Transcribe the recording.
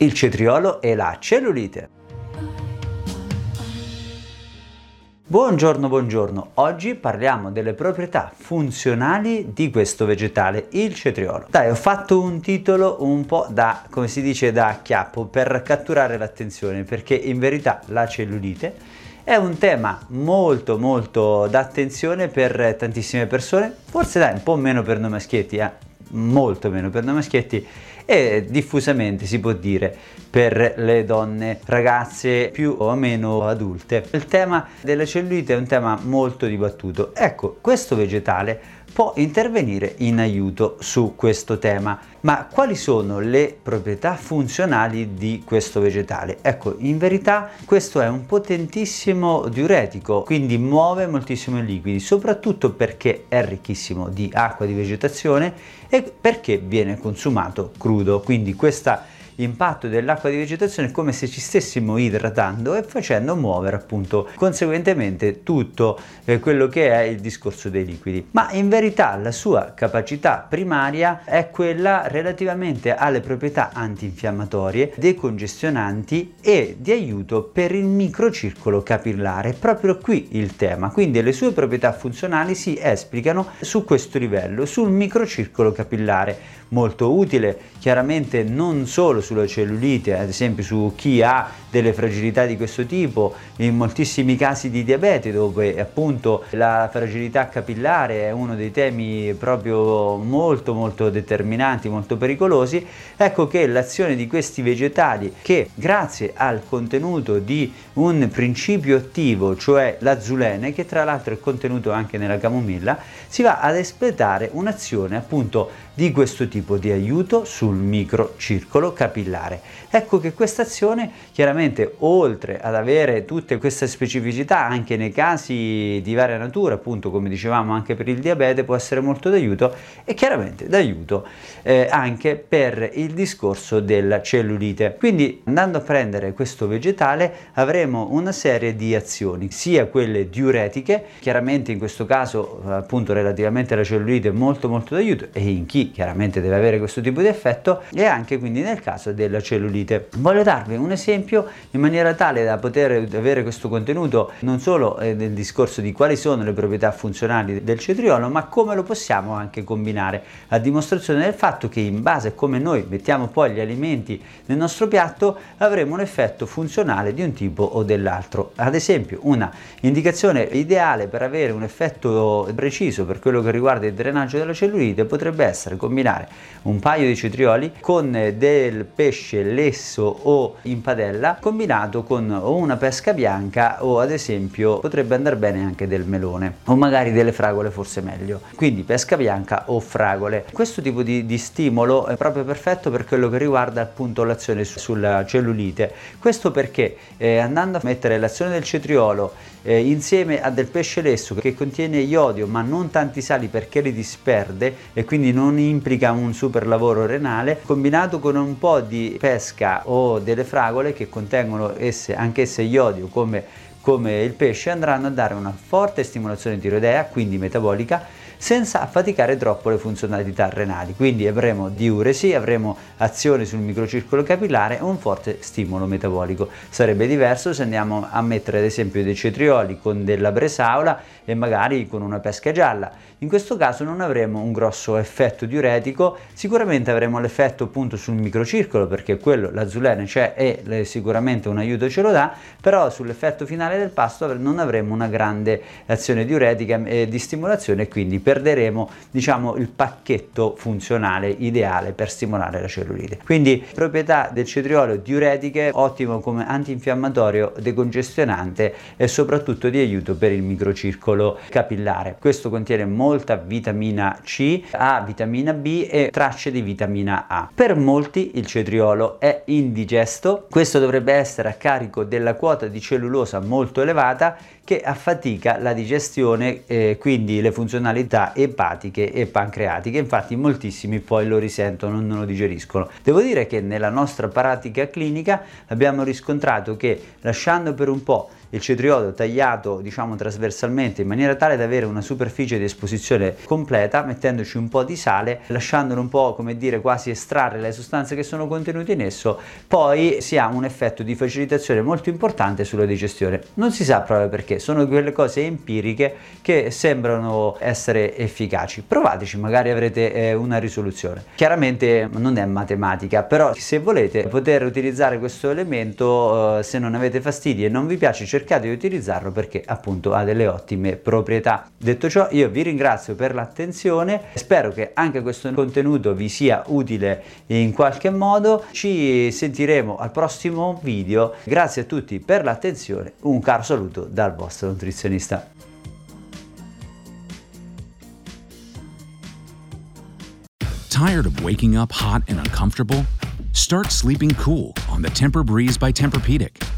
Il cetriolo e la cellulite. Buongiorno, buongiorno. Oggi parliamo delle proprietà funzionali di questo vegetale, il cetriolo. Dai, ho fatto un titolo un po' da, come si dice, da acchiappo per catturare l'attenzione, perché in verità la cellulite è un tema molto molto d'attenzione per tantissime persone, forse dai un po' meno per noi maschietti, eh? Molto meno per noi maschietti e diffusamente si può dire per le donne ragazze più o meno adulte. Il tema della cellulite è un tema molto dibattuto. Ecco, questo vegetale può intervenire in aiuto su questo tema. Ma quali sono le proprietà funzionali di questo vegetale? Ecco, in verità questo è un potentissimo diuretico, quindi muove moltissimo i liquidi, soprattutto perché è ricchissimo di acqua di vegetazione e perché viene consumato crudo. Quindi questa impatto dell'acqua di vegetazione come se ci stessimo idratando e facendo muovere appunto conseguentemente tutto eh, quello che è il discorso dei liquidi. Ma in verità la sua capacità primaria è quella relativamente alle proprietà antinfiammatorie, decongestionanti e di aiuto per il microcircolo capillare. Proprio qui il tema. Quindi le sue proprietà funzionali si esplicano su questo livello, sul microcircolo capillare molto utile, chiaramente non solo sulla cellulite, ad esempio su chi ha delle fragilità di questo tipo, in moltissimi casi di diabete dove appunto la fragilità capillare è uno dei temi proprio molto molto determinanti, molto pericolosi, ecco che l'azione di questi vegetali che grazie al contenuto di un principio attivo, cioè l'azulene, che tra l'altro è contenuto anche nella camomilla, si va ad espletare un'azione appunto di questo tipo di aiuto sul microcircolo capillare. Ecco che questa azione chiaramente oltre ad avere tutte queste specificità anche nei casi di varia natura, appunto come dicevamo anche per il diabete può essere molto d'aiuto e chiaramente d'aiuto eh, anche per il discorso della cellulite. Quindi andando a prendere questo vegetale avremo una serie di azioni, sia quelle diuretiche, chiaramente in questo caso appunto relativamente alla cellulite molto molto d'aiuto e in chi chiaramente deve avere questo tipo di effetto e anche quindi nel caso della cellulite. Voglio darvi un esempio in maniera tale da poter avere questo contenuto non solo eh, nel discorso di quali sono le proprietà funzionali del cetriolo, ma come lo possiamo anche combinare, a dimostrazione del fatto che in base a come noi mettiamo poi gli alimenti nel nostro piatto avremo un effetto funzionale di un tipo o dell'altro. Ad esempio, una indicazione ideale per avere un effetto preciso per quello che riguarda il drenaggio della cellulite potrebbe essere combinare un paio di cetrioli con del pesce lesso o in padella combinato con una pesca bianca o ad esempio potrebbe andare bene anche del melone o magari delle fragole forse meglio. Quindi pesca bianca o fragole. Questo tipo di, di stimolo è proprio perfetto per quello che riguarda appunto l'azione su, sulla cellulite. Questo perché eh, andando a mettere l'azione del cetriolo eh, insieme a del pesce lesso che contiene iodio ma non tanti sali perché li disperde e quindi non implica un super lavoro renale, combinato con un po' di pesca o delle fragole che contengono esse, anch'esse iodio come, come il pesce, andranno a dare una forte stimolazione tiroidea, quindi metabolica, senza affaticare troppo le funzionalità renali. Quindi avremo diuresi, avremo azione sul microcircolo capillare e un forte stimolo metabolico. Sarebbe diverso se andiamo a mettere ad esempio dei cetrioli con della bresaola e magari con una pesca gialla. In questo caso non avremo un grosso effetto diuretico, sicuramente avremo l'effetto appunto sul microcircolo perché quello l'azulene c'è e sicuramente un aiuto ce lo dà, però sull'effetto finale del pasto non avremo una grande azione diuretica e di stimolazione e quindi perderemo diciamo il pacchetto funzionale ideale per stimolare la cellulite. Quindi proprietà del cetriolo diuretiche, ottimo come antinfiammatorio, decongestionante e soprattutto di aiuto per il microcircolo capillare. Questo contiene molta vitamina C, ha vitamina B e tracce di vitamina A. Per molti il cetriolo è indigesto, questo dovrebbe essere a carico della quota di cellulosa molto elevata che affatica la digestione, eh, quindi le funzionalità epatiche e pancreatiche. Infatti moltissimi poi lo risentono, non lo digeriscono. Devo dire che nella nostra pratica clinica abbiamo riscontrato che lasciando per un po' il cetriolo tagliato diciamo trasversalmente in maniera tale da avere una superficie di esposizione completa mettendoci un po' di sale lasciandolo un po' come dire quasi estrarre le sostanze che sono contenute in esso poi si ha un effetto di facilitazione molto importante sulla digestione. Non si sa proprio perché sono quelle cose empiriche che sembrano essere efficaci. Provateci magari avrete eh, una risoluzione. Chiaramente non è matematica però se volete poter utilizzare questo elemento eh, se non avete fastidi e non vi piace cercate di utilizzarlo perché appunto ha delle ottime proprietà. Detto ciò io vi ringrazio per l'attenzione, spero che anche questo contenuto vi sia utile in qualche modo, ci sentiremo al prossimo video, grazie a tutti per l'attenzione, un caro saluto dal vostro nutrizionista. Tired of waking up hot and uncomfortable? Start sleeping cool on the Temper Breeze by Tempur-Pedic.